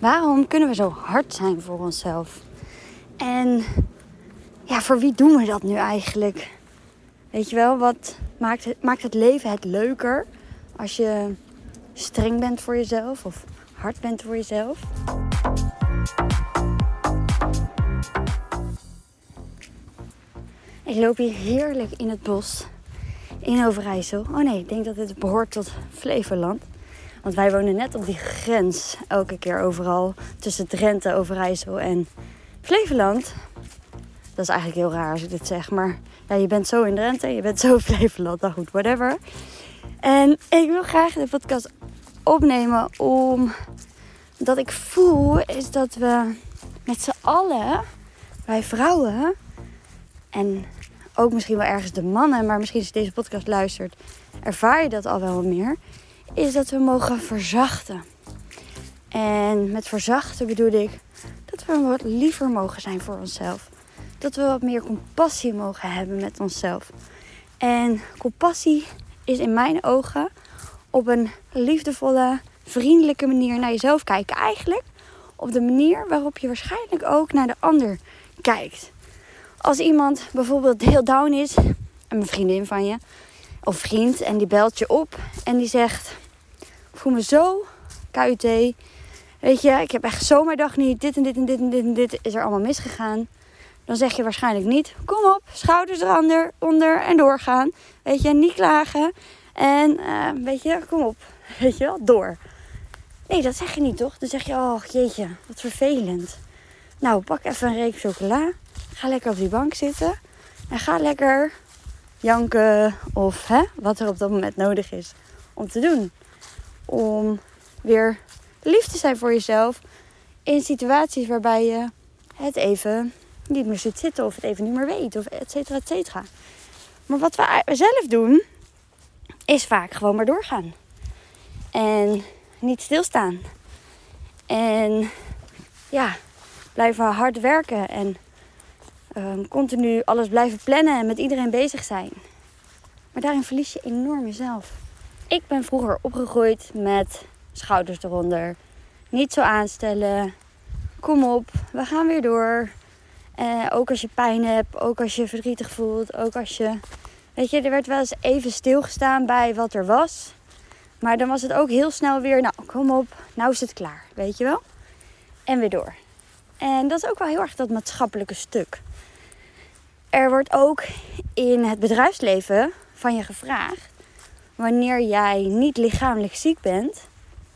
Waarom kunnen we zo hard zijn voor onszelf? En ja, voor wie doen we dat nu eigenlijk? Weet je wel, wat maakt maakt het leven het leuker als je streng bent voor jezelf of hard bent voor jezelf? Ik loop hier heerlijk in het bos in Overijssel. Oh nee, ik denk dat dit behoort tot Flevoland. Want wij wonen net op die grens, elke keer overal, tussen Drenthe, Overijssel en Flevoland. Dat is eigenlijk heel raar als ik dit zeg, maar ja, je bent zo in Drenthe, je bent zo in Flevoland, nou goed, whatever. En ik wil graag de podcast opnemen omdat ik voel is dat we met z'n allen, wij vrouwen en ook misschien wel ergens de mannen, maar misschien als je deze podcast luistert, ervaar je dat al wel meer, is dat we mogen verzachten. En met verzachten bedoel ik dat we wat liever mogen zijn voor onszelf. Dat we wat meer compassie mogen hebben met onszelf. En compassie is in mijn ogen op een liefdevolle, vriendelijke manier naar jezelf kijken. Eigenlijk op de manier waarop je waarschijnlijk ook naar de ander kijkt. Als iemand bijvoorbeeld heel down is, een vriendin van je, of vriend, en die belt je op en die zegt: Ik voel me zo KUT. Weet je, ik heb echt zo mijn dag niet. Dit en dit en dit en dit en dit is er allemaal misgegaan. Dan zeg je waarschijnlijk niet: Kom op, schouders eronder onder en doorgaan. Weet je, niet klagen. En uh, weet je, kom op. Weet je wel, door. Nee, dat zeg je niet toch? Dan zeg je: Oh jeetje, wat vervelend. Nou, pak even een reep chocola. Ga lekker op die bank zitten. En ga lekker janken of hè, wat er op dat moment nodig is om te doen. Om weer lief te zijn voor jezelf in situaties waarbij je het even niet meer zit zitten of het even niet meer weet of et cetera, et cetera. Maar wat we zelf doen is vaak gewoon maar doorgaan. En niet stilstaan. En ja, blijven hard werken en um, continu alles blijven plannen en met iedereen bezig zijn. Maar daarin verlies je enorm jezelf. Ik ben vroeger opgegroeid met schouders eronder. Niet zo aanstellen. Kom op, we gaan weer door. Uh, ook als je pijn hebt, ook als je verdrietig voelt, ook als je. Weet je, er werd wel eens even stilgestaan bij wat er was. Maar dan was het ook heel snel weer, nou kom op, nou is het klaar, weet je wel? En weer door. En dat is ook wel heel erg dat maatschappelijke stuk. Er wordt ook in het bedrijfsleven van je gevraagd, wanneer jij niet lichamelijk ziek bent,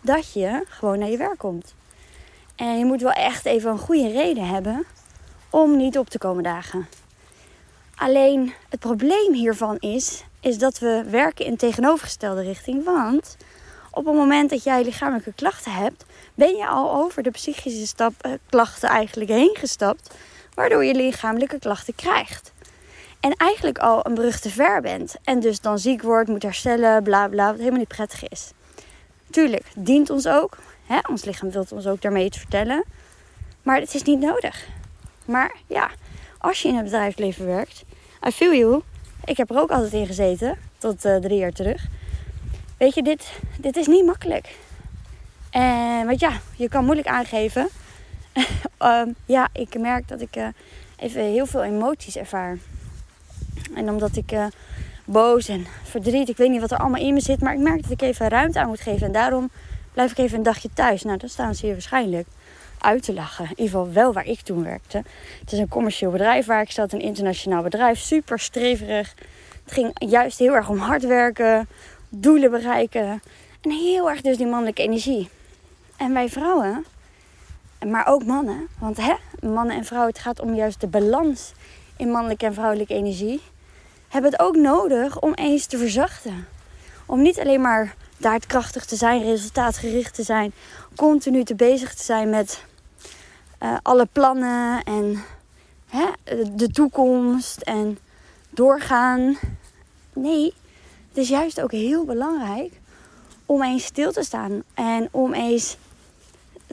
dat je gewoon naar je werk komt. En je moet wel echt even een goede reden hebben om niet op te komen dagen. Alleen het probleem hiervan is, is dat we werken in tegenovergestelde richting. Want op het moment dat jij lichamelijke klachten hebt, ben je al over de psychische eh, klachten eigenlijk heen gestapt waardoor je lichamelijke klachten krijgt. En eigenlijk al een brug te ver bent. En dus dan ziek wordt, moet herstellen, bla bla, wat helemaal niet prettig is. Tuurlijk, dient ons ook. Hè? Ons lichaam wil ons ook daarmee iets vertellen. Maar het is niet nodig. Maar ja, als je in het bedrijfsleven werkt, I feel you. Ik heb er ook altijd in gezeten, tot uh, drie jaar terug. Weet je, dit, dit is niet makkelijk. En want ja, je kan moeilijk aangeven um, ja, ik merk dat ik uh, even heel veel emoties ervaar. En omdat ik uh, boos en verdriet, ik weet niet wat er allemaal in me zit, maar ik merk dat ik even ruimte aan moet geven. En daarom blijf ik even een dagje thuis. Nou, dan staan ze hier waarschijnlijk uit te lachen. In ieder geval wel waar ik toen werkte. Het is een commercieel bedrijf waar ik zat, een internationaal bedrijf, super streverig. Het ging juist heel erg om hard werken, doelen bereiken. En heel erg dus die mannelijke energie. En wij vrouwen, maar ook mannen. Want hè, mannen en vrouwen, het gaat om juist de balans in mannelijke en vrouwelijke energie. Hebben het ook nodig om eens te verzachten. Om niet alleen maar daadkrachtig te zijn, resultaatgericht te zijn. Continu te bezig te zijn met uh, alle plannen en hè, de toekomst en doorgaan. Nee, het is juist ook heel belangrijk om eens stil te staan en om eens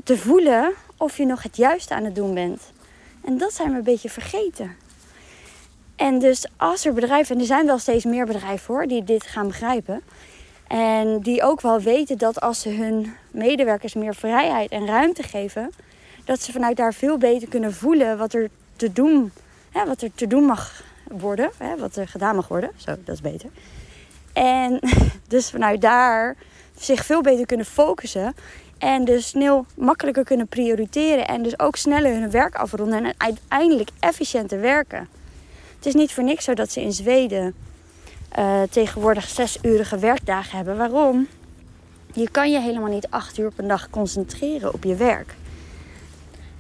te voelen of je nog het juiste aan het doen bent. En dat zijn we een beetje vergeten. En dus als er bedrijven, en er zijn wel steeds meer bedrijven hoor, die dit gaan begrijpen. En die ook wel weten dat als ze hun medewerkers meer vrijheid en ruimte geven, dat ze vanuit daar veel beter kunnen voelen wat er te doen, hè, wat er te doen mag worden, hè, wat er gedaan mag worden. Zo, dat is beter. En dus vanuit daar zich veel beter kunnen focussen. En dus snel makkelijker kunnen prioriteren. En dus ook sneller hun werk afronden. En uiteindelijk efficiënter werken. Het is niet voor niks zo dat ze in Zweden uh, tegenwoordig zesurige werkdagen hebben. Waarom? Je kan je helemaal niet acht uur per dag concentreren op je werk.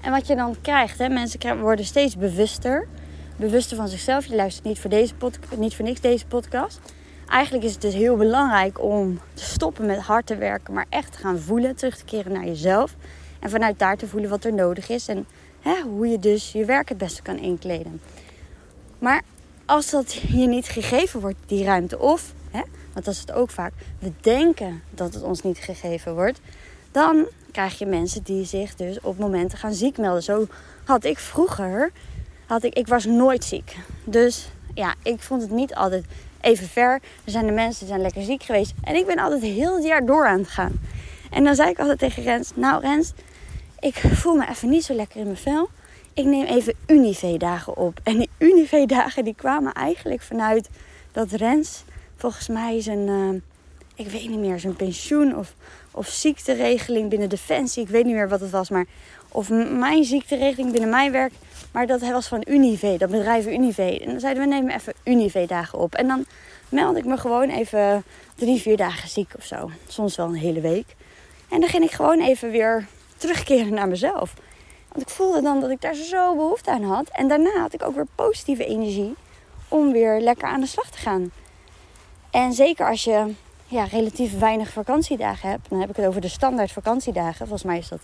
En wat je dan krijgt, hè, mensen worden steeds bewuster. Bewuster van zichzelf. Je luistert niet voor, deze niet voor niks deze podcast. Eigenlijk is het dus heel belangrijk om te stoppen met hard te werken, maar echt te gaan voelen, terug te keren naar jezelf. En vanuit daar te voelen wat er nodig is en hè, hoe je dus je werk het beste kan inkleden. Maar als dat je niet gegeven wordt, die ruimte, of, hè, want dat is het ook vaak, we denken dat het ons niet gegeven wordt, dan krijg je mensen die zich dus op momenten gaan ziek melden. Zo had ik vroeger, had ik, ik was nooit ziek. Dus ja, ik vond het niet altijd even ver. Er zijn de mensen die zijn lekker ziek geweest. En ik ben altijd heel het jaar door aan het gaan. En dan zei ik altijd tegen Rens: Nou, Rens, ik voel me even niet zo lekker in mijn vel. Ik neem even Unive-dagen op. En die Unive-dagen die kwamen eigenlijk vanuit dat Rens volgens mij zijn, uh, ik weet niet meer, zijn pensioen of, of ziekteregeling binnen Defensie. Ik weet niet meer wat het was, maar of mijn ziekteregeling binnen mijn werk. Maar dat was van Unive, dat bedrijf Unive. En dan zeiden we nemen even Unive-dagen op. En dan meldde ik me gewoon even drie, vier dagen ziek of zo. Soms wel een hele week. En dan ging ik gewoon even weer terugkeren naar mezelf. Want ik voelde dan dat ik daar zo behoefte aan had. En daarna had ik ook weer positieve energie om weer lekker aan de slag te gaan. En zeker als je ja, relatief weinig vakantiedagen hebt. Dan heb ik het over de standaard vakantiedagen. Volgens mij is dat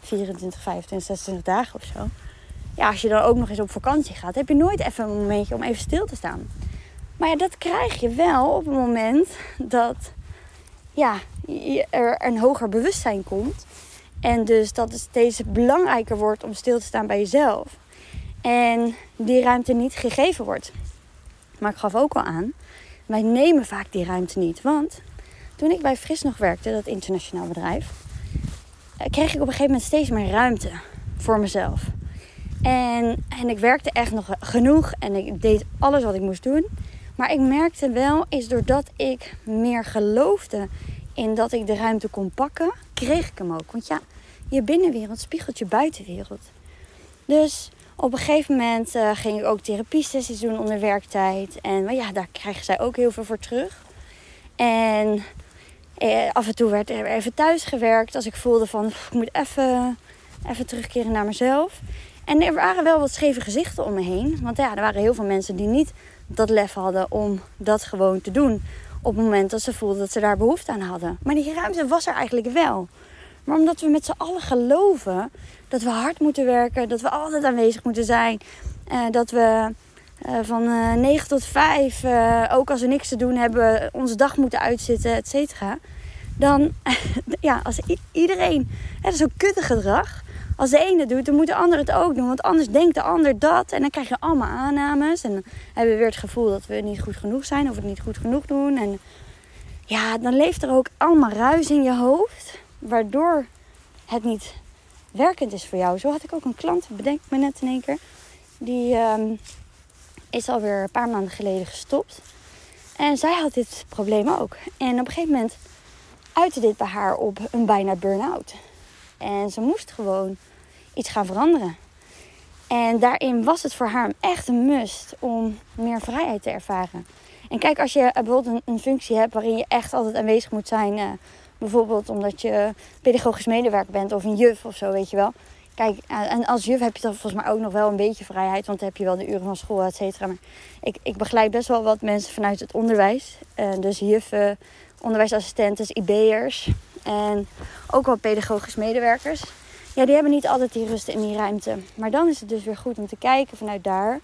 24, 25, 26 dagen of zo. Ja, als je dan ook nog eens op vakantie gaat, heb je nooit even een momentje om even stil te staan. Maar ja, dat krijg je wel op het moment dat ja, er een hoger bewustzijn komt. En dus dat het steeds belangrijker wordt om stil te staan bij jezelf. En die ruimte niet gegeven wordt. Maar ik gaf ook al aan, wij nemen vaak die ruimte niet. Want toen ik bij Fris nog werkte, dat internationaal bedrijf, eh, kreeg ik op een gegeven moment steeds meer ruimte voor mezelf. En, en ik werkte echt nog genoeg en ik deed alles wat ik moest doen. Maar ik merkte wel, is doordat ik meer geloofde in dat ik de ruimte kon pakken, kreeg ik hem ook. Want ja, je binnenwereld spiegelt je buitenwereld. Dus op een gegeven moment uh, ging ik ook therapiesessies doen onder werktijd. En maar ja, daar krijgen zij ook heel veel voor terug. En eh, af en toe werd er even thuis gewerkt als ik voelde van ik moet even, even terugkeren naar mezelf. En er waren wel wat scheve gezichten om me heen. Want ja, er waren heel veel mensen die niet dat lef hadden om dat gewoon te doen. Op het moment dat ze voelden dat ze daar behoefte aan hadden. Maar die ruimte was er eigenlijk wel. Maar omdat we met z'n allen geloven dat we hard moeten werken, dat we altijd aanwezig moeten zijn, eh, dat we uh, van eh, 9 tot 5, ook als we niks te doen hebben, onze dag moeten uitzitten, et cetera. Dan, ja, als iedereen, dat is ook kuttegedrag. Als de ene doet, dan moet de ander het ook doen. Want anders denkt de ander dat. En dan krijg je allemaal aannames. En dan hebben we weer het gevoel dat we niet goed genoeg zijn. Of het niet goed genoeg doen. En ja, dan leeft er ook allemaal ruis in je hoofd. Waardoor het niet werkend is voor jou. Zo had ik ook een klant, bedenk me net in één keer. Die um, is alweer een paar maanden geleden gestopt. En zij had dit probleem ook. En op een gegeven moment uitte dit bij haar op een bijna burn-out. En ze moest gewoon iets gaan veranderen. En daarin was het voor haar echt een must om meer vrijheid te ervaren. En kijk, als je bijvoorbeeld een, functie hebt waarin je echt altijd aanwezig moet zijn. Uh, bijvoorbeeld omdat je pedagogisch medewerker bent of een juf of zo, weet je wel. Kijk, eh, en als juf heb je dan volgens mij ook nog wel een beetje vrijheid. Want dan heb je wel de uren van school, et cetera. Maar ik, ik begeleid best wel wat mensen vanuit het onderwijs. Uh, dus juffen, onderwijsassistenten, IB'ers. En ook wel pedagogisch medewerkers. Ja, die hebben niet altijd die rust en die ruimte. Maar dan is het dus weer goed om te kijken vanuit daar.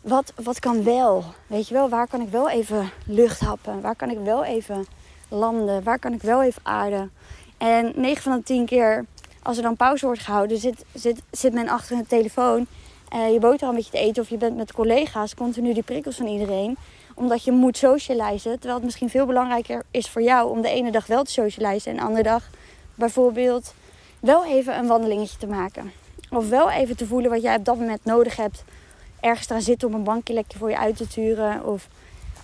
Wat, wat kan wel? Weet je wel, waar kan ik wel even lucht happen? Waar kan ik wel even landen? Waar kan ik wel even aarden? En 9 van de 10 keer, als er dan pauze wordt gehouden, zit, zit, zit men achter een telefoon uh, je boterham met je te eten of je bent met collega's, continu die prikkels van iedereen. Omdat je moet socializen. Terwijl het misschien veel belangrijker is voor jou om de ene dag wel te socializen en de andere dag bijvoorbeeld wel even een wandelingetje te maken. Of wel even te voelen wat jij op dat moment nodig hebt. Ergens daar zitten om een bankje lekker voor je uit te turen. Of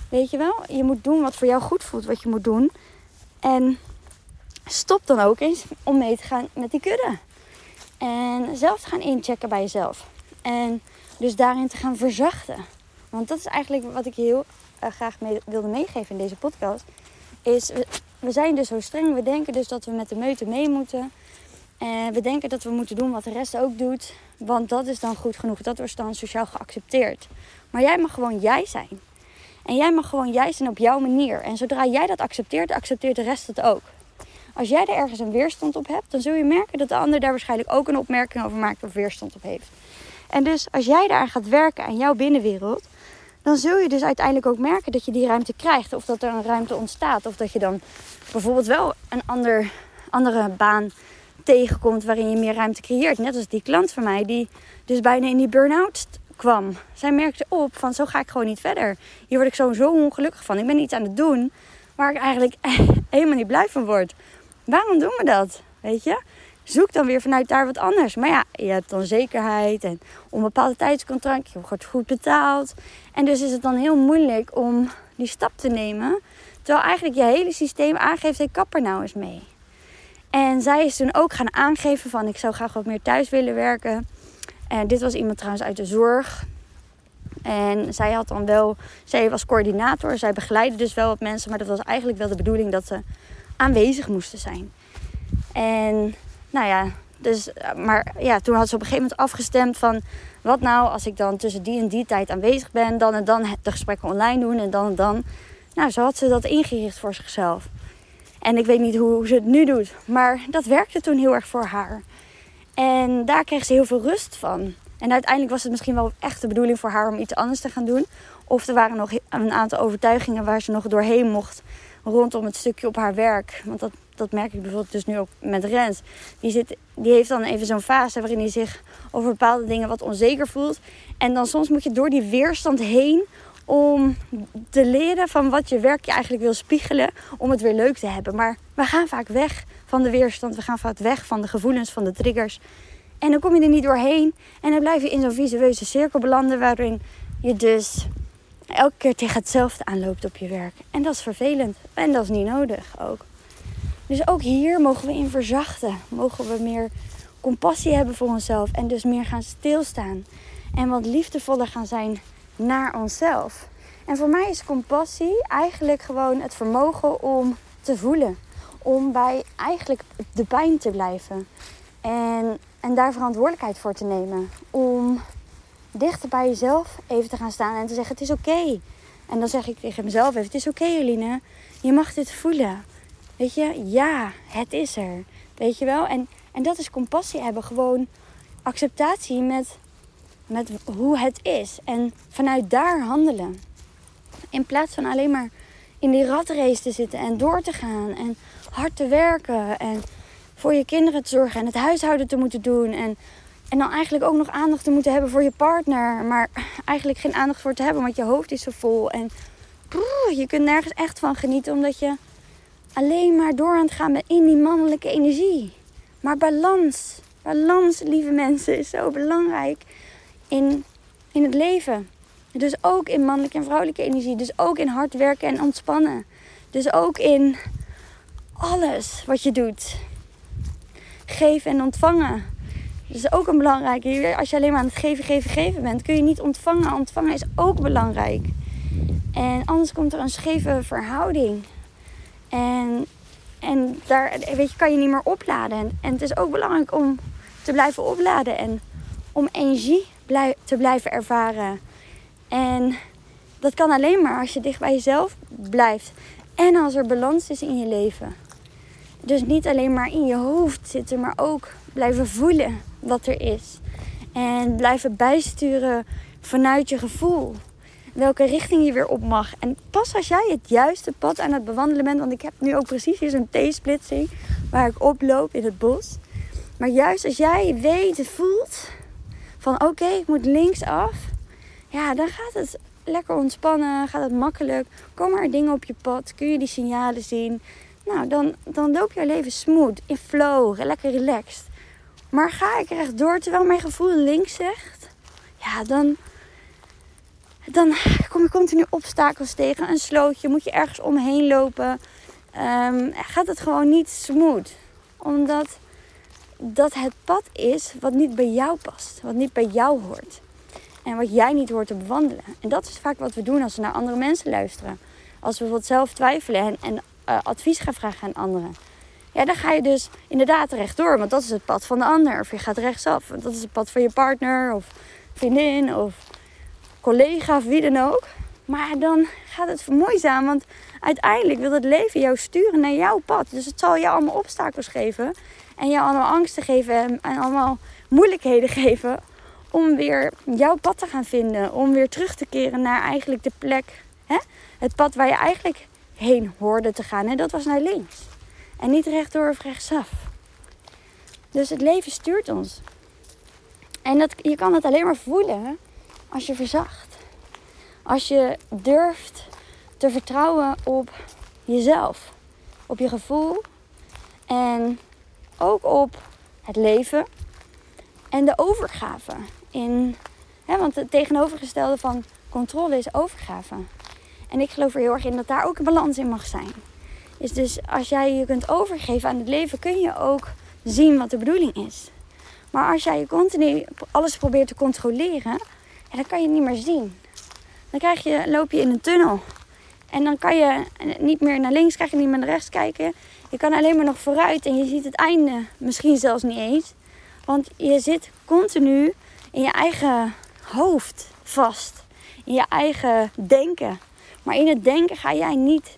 weet je wel, je moet doen wat voor jou goed voelt, wat je moet doen. En stop dan ook eens om mee te gaan met die kudde. En zelf te gaan inchecken bij jezelf. En dus daarin te gaan verzachten. Want dat is eigenlijk wat ik heel uh, graag mee, wilde meegeven in deze podcast. Is we, zijn dus zo streng. We denken dus dat we met de meute mee moeten. En we denken dat we moeten doen wat de rest ook doet. Want dat is dan goed genoeg. Dat wordt dan sociaal geaccepteerd. Maar jij mag gewoon jij zijn. En jij mag gewoon jij zijn op jouw manier. En zodra jij dat accepteert, accepteert de rest het ook. Als jij er ergens een weerstand op hebt, dan zul je merken dat de ander daar waarschijnlijk ook een opmerking over maakt of weerstand op heeft. En dus als jij daar gaat werken aan jouw binnenwereld, dan zul je dus uiteindelijk ook merken dat je die ruimte krijgt. Of dat er een ruimte ontstaat. Of dat je dan bijvoorbeeld wel een ander, andere baan tegenkomt waarin je meer ruimte creëert. Net als die klant van mij die dus bijna in die burn-out kwam. Zij merkte op van zo ga ik gewoon niet verder. Hier word ik zo, zo ongelukkig van. Ik ben iets aan het doen waar ik eigenlijk helemaal niet blij van word. Waarom doen we dat? Weet je? Zoek dan weer vanuit daar wat anders. Maar ja, je hebt dan zekerheid en onbepaalde tijdscontract. Je wordt goed betaald. En dus is het dan heel moeilijk om die stap te nemen. Terwijl eigenlijk je hele systeem aangeeft, hey, kap er nou eens mee. En zij is toen ook gaan aangeven van, ik zou graag wat meer thuis willen werken. En dit was iemand trouwens uit de zorg. En zij had dan wel, zij was coördinator, zij begeleidde dus wel wat mensen, maar dat was eigenlijk wel de bedoeling dat ze aanwezig moesten zijn. En nou ja, dus, maar ja, toen had ze op een gegeven moment afgestemd van wat nou als ik dan tussen die en die tijd aanwezig ben, dan en dan de gesprekken online doen en dan en dan. Nou, zo had ze dat ingericht voor zichzelf. En ik weet niet hoe, ze het nu doet, maar dat werkte toen heel erg voor haar. En daar kreeg ze heel veel rust van. En uiteindelijk was het misschien wel echt de bedoeling voor haar om iets anders te gaan doen. Of er waren nog een aantal overtuigingen waar ze nog doorheen mocht rondom het stukje op haar werk. Want dat, dat merk ik bijvoorbeeld dus nu ook met Rens. Die, zit, die heeft dan even zo'n fase waarin hij zich over bepaalde dingen wat onzeker voelt. En dan soms moet je door die weerstand heen om te leren van wat je werk je eigenlijk wil spiegelen. Om het weer leuk te hebben. Maar we gaan vaak weg van de weerstand. We gaan vaak weg van de gevoelens, van de triggers. En dan kom je er niet doorheen. En dan blijf je in zo'n visueuze cirkel belanden waarin je dus elke keer tegen hetzelfde aanloopt op je werk. En dat is vervelend. En dat is niet nodig ook. Dus ook hier mogen we in verzachten. Mogen we meer compassie hebben voor onszelf. En dus meer gaan stilstaan. En wat liefdevoller gaan zijn naar onszelf. En voor mij is compassie eigenlijk gewoon het vermogen om te voelen. Om bij eigenlijk de pijn te blijven. En, en daar verantwoordelijkheid voor te nemen. Om dichter bij jezelf even te gaan staan en te zeggen: Het is oké. En dan zeg ik tegen mezelf even: Het is oké, okay. Je mag dit voelen. Weet je, ja, het is er. Weet je wel? En, en dat is compassie hebben. Gewoon acceptatie met, met hoe het is. En vanuit daar handelen. In plaats van alleen maar in die ratrace te zitten en door te gaan. En hard te werken. En voor je kinderen te zorgen. En het huishouden te moeten doen. En en dan eigenlijk ook nog aandacht te moeten hebben voor je partner. Maar eigenlijk geen aandacht voor te hebben, want je hoofd is zo vol. En je kunt nergens echt van genieten, omdat je alleen maar door aan het gaan bent in die mannelijke energie. Maar balans, balans, lieve mensen, is zo belangrijk in, in het leven. Dus ook in mannelijke en vrouwelijke energie. Dus ook in hard werken en ontspannen. Dus ook in alles wat je doet. Geven en ontvangen. Dat is ook een belangrijke. Als je alleen maar aan het geven, geven, geven bent, kun je niet ontvangen. Ontvangen is ook belangrijk. En anders komt er een scheve verhouding. En, en daar weet je, kan je niet meer opladen. En, het is ook belangrijk om te blijven opladen en om energie blij, te blijven ervaren. En dat kan alleen maar als je dicht bij jezelf blijft. En als er balans is in je leven. Dus niet alleen maar in je hoofd zitten, maar ook blijven voelen wat er is. En blijven bijsturen vanuit je gevoel. Welke richting je weer op mag. En pas als jij het juiste pad aan het bewandelen bent. Want ik heb nu ook precies hier zo'n T-splitsing. Waar ik oploop in het bos. Maar juist als jij weet, voelt. Van oké, ik moet linksaf. Ja, dan gaat het lekker ontspannen? Gaat het makkelijk? Komen er dingen op je pad? Kun je die signalen zien? Nou, dan, dan loopt jouw leven smooth, in flow, lekker relaxed. Maar ga ik rechtdoor terwijl mijn gevoel links zegt? Ja, dan, dan kom je continu obstakels tegen. Een slootje, moet je ergens omheen lopen. Um, gaat het gewoon niet smooth. Omdat dat het pad is wat niet bij jou past. Wat niet bij jou hoort. En wat jij niet hoort te bewandelen. En dat is vaak wat we doen als we naar andere mensen luisteren. Als we bijvoorbeeld zelf twijfelen en, en uh, advies gaan vragen aan anderen. Ja, dan ga je dus inderdaad rechtdoor. Want dat is het pad van de ander. Of je gaat rechtsaf. Want dat is het pad van je partner. Of vriendin. Of collega. Of wie dan ook. Maar dan gaat het moeizaam. Want uiteindelijk wil het leven jou sturen naar jouw pad. Dus het zal jou allemaal obstakels geven. En jou allemaal angsten geven. En, en allemaal moeilijkheden geven. Om weer jouw pad te gaan vinden. Om weer terug te keren naar eigenlijk de plek. Hè? Het pad waar je eigenlijk heen hoorde te gaan. En dat was naar links. En niet rechtdoor of rechtsaf. Dus het leven stuurt ons. En dat, je kan het alleen maar voelen als je verzacht. Als je durft te vertrouwen op jezelf. Op je gevoel. En ook op het leven. En de overgave. In, hè, want het tegenovergestelde van controle is overgave. En ik geloof er heel erg in dat daar ook een balans in mag zijn. Is dus als jij je kunt overgeven aan het leven, kun je ook zien wat de bedoeling is. Maar als jij je continu alles probeert te controleren, ja, dan kan je niet meer zien. Dan krijg je, loop je in een tunnel. En dan kan je niet meer naar links, je niet meer naar rechts kijken. Je kan alleen maar nog vooruit en je ziet het einde misschien zelfs niet eens. Want je zit continu in je eigen hoofd vast. In je eigen denken. Maar in het denken ga jij niet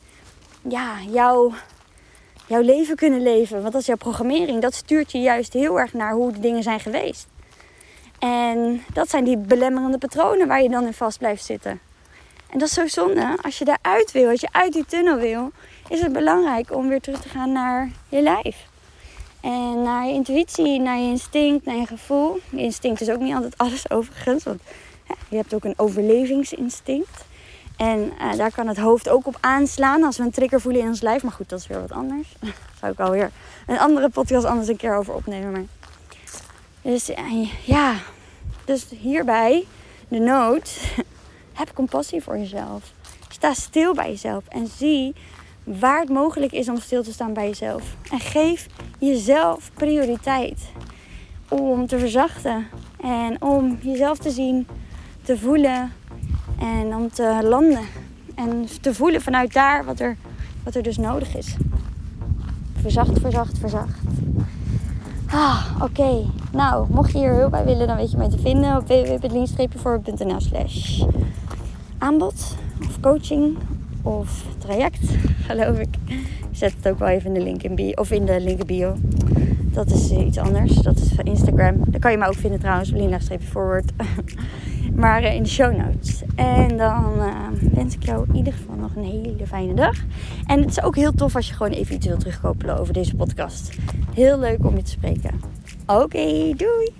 ja, jouw, jouw leven kunnen leven. Want dat is jouw programmering. Dat stuurt je juist heel erg naar hoe de dingen zijn geweest. En dat zijn die belemmerende patronen waar je dan in vast blijft zitten. En dat is zo zonde. Als je daaruit wil, als je uit die tunnel wil, is het belangrijk om weer terug te gaan naar je lijf. En naar je intuïtie, naar je instinct, naar je gevoel. Je instinct is ook niet altijd alles overigens. Want je hebt ook een overlevingsinstinct. En uh, daar kan het hoofd ook op aanslaan als we een trigger voelen in ons lijf. Maar goed, dat is weer wat anders. Daar zou ik alweer een andere podcast anders een keer over opnemen. Maar... Dus uh, ja, dus hierbij de nood. Heb compassie voor jezelf. Sta stil bij jezelf en zie waar het mogelijk is om stil te staan bij jezelf. En geef jezelf prioriteit om te verzachten en om jezelf te zien, te voelen en om te landen. En te voelen vanuit daar wat er, wat er dus nodig is. Verzacht, verzacht, verzacht. Ah, oké. Nou, mocht je hier hulp bij willen, dan weet je mij te vinden op www.leanstreepjevoorbeeld.nl slash aanbod of coaching of traject, geloof ik. Ik zet het ook wel even in de link in bio, of in de link in bio. Dat is iets anders. Dat is van Instagram. Daar kan je me ook vinden trouwens, Lean-forward. maar eh, in de show notes. En dan uh, wens ik jou in ieder geval nog een hele fijne dag. En het is ook heel tof als je gewoon even iets wilt terugkoppelen over deze podcast. Heel leuk om je te spreken. Oké, doei!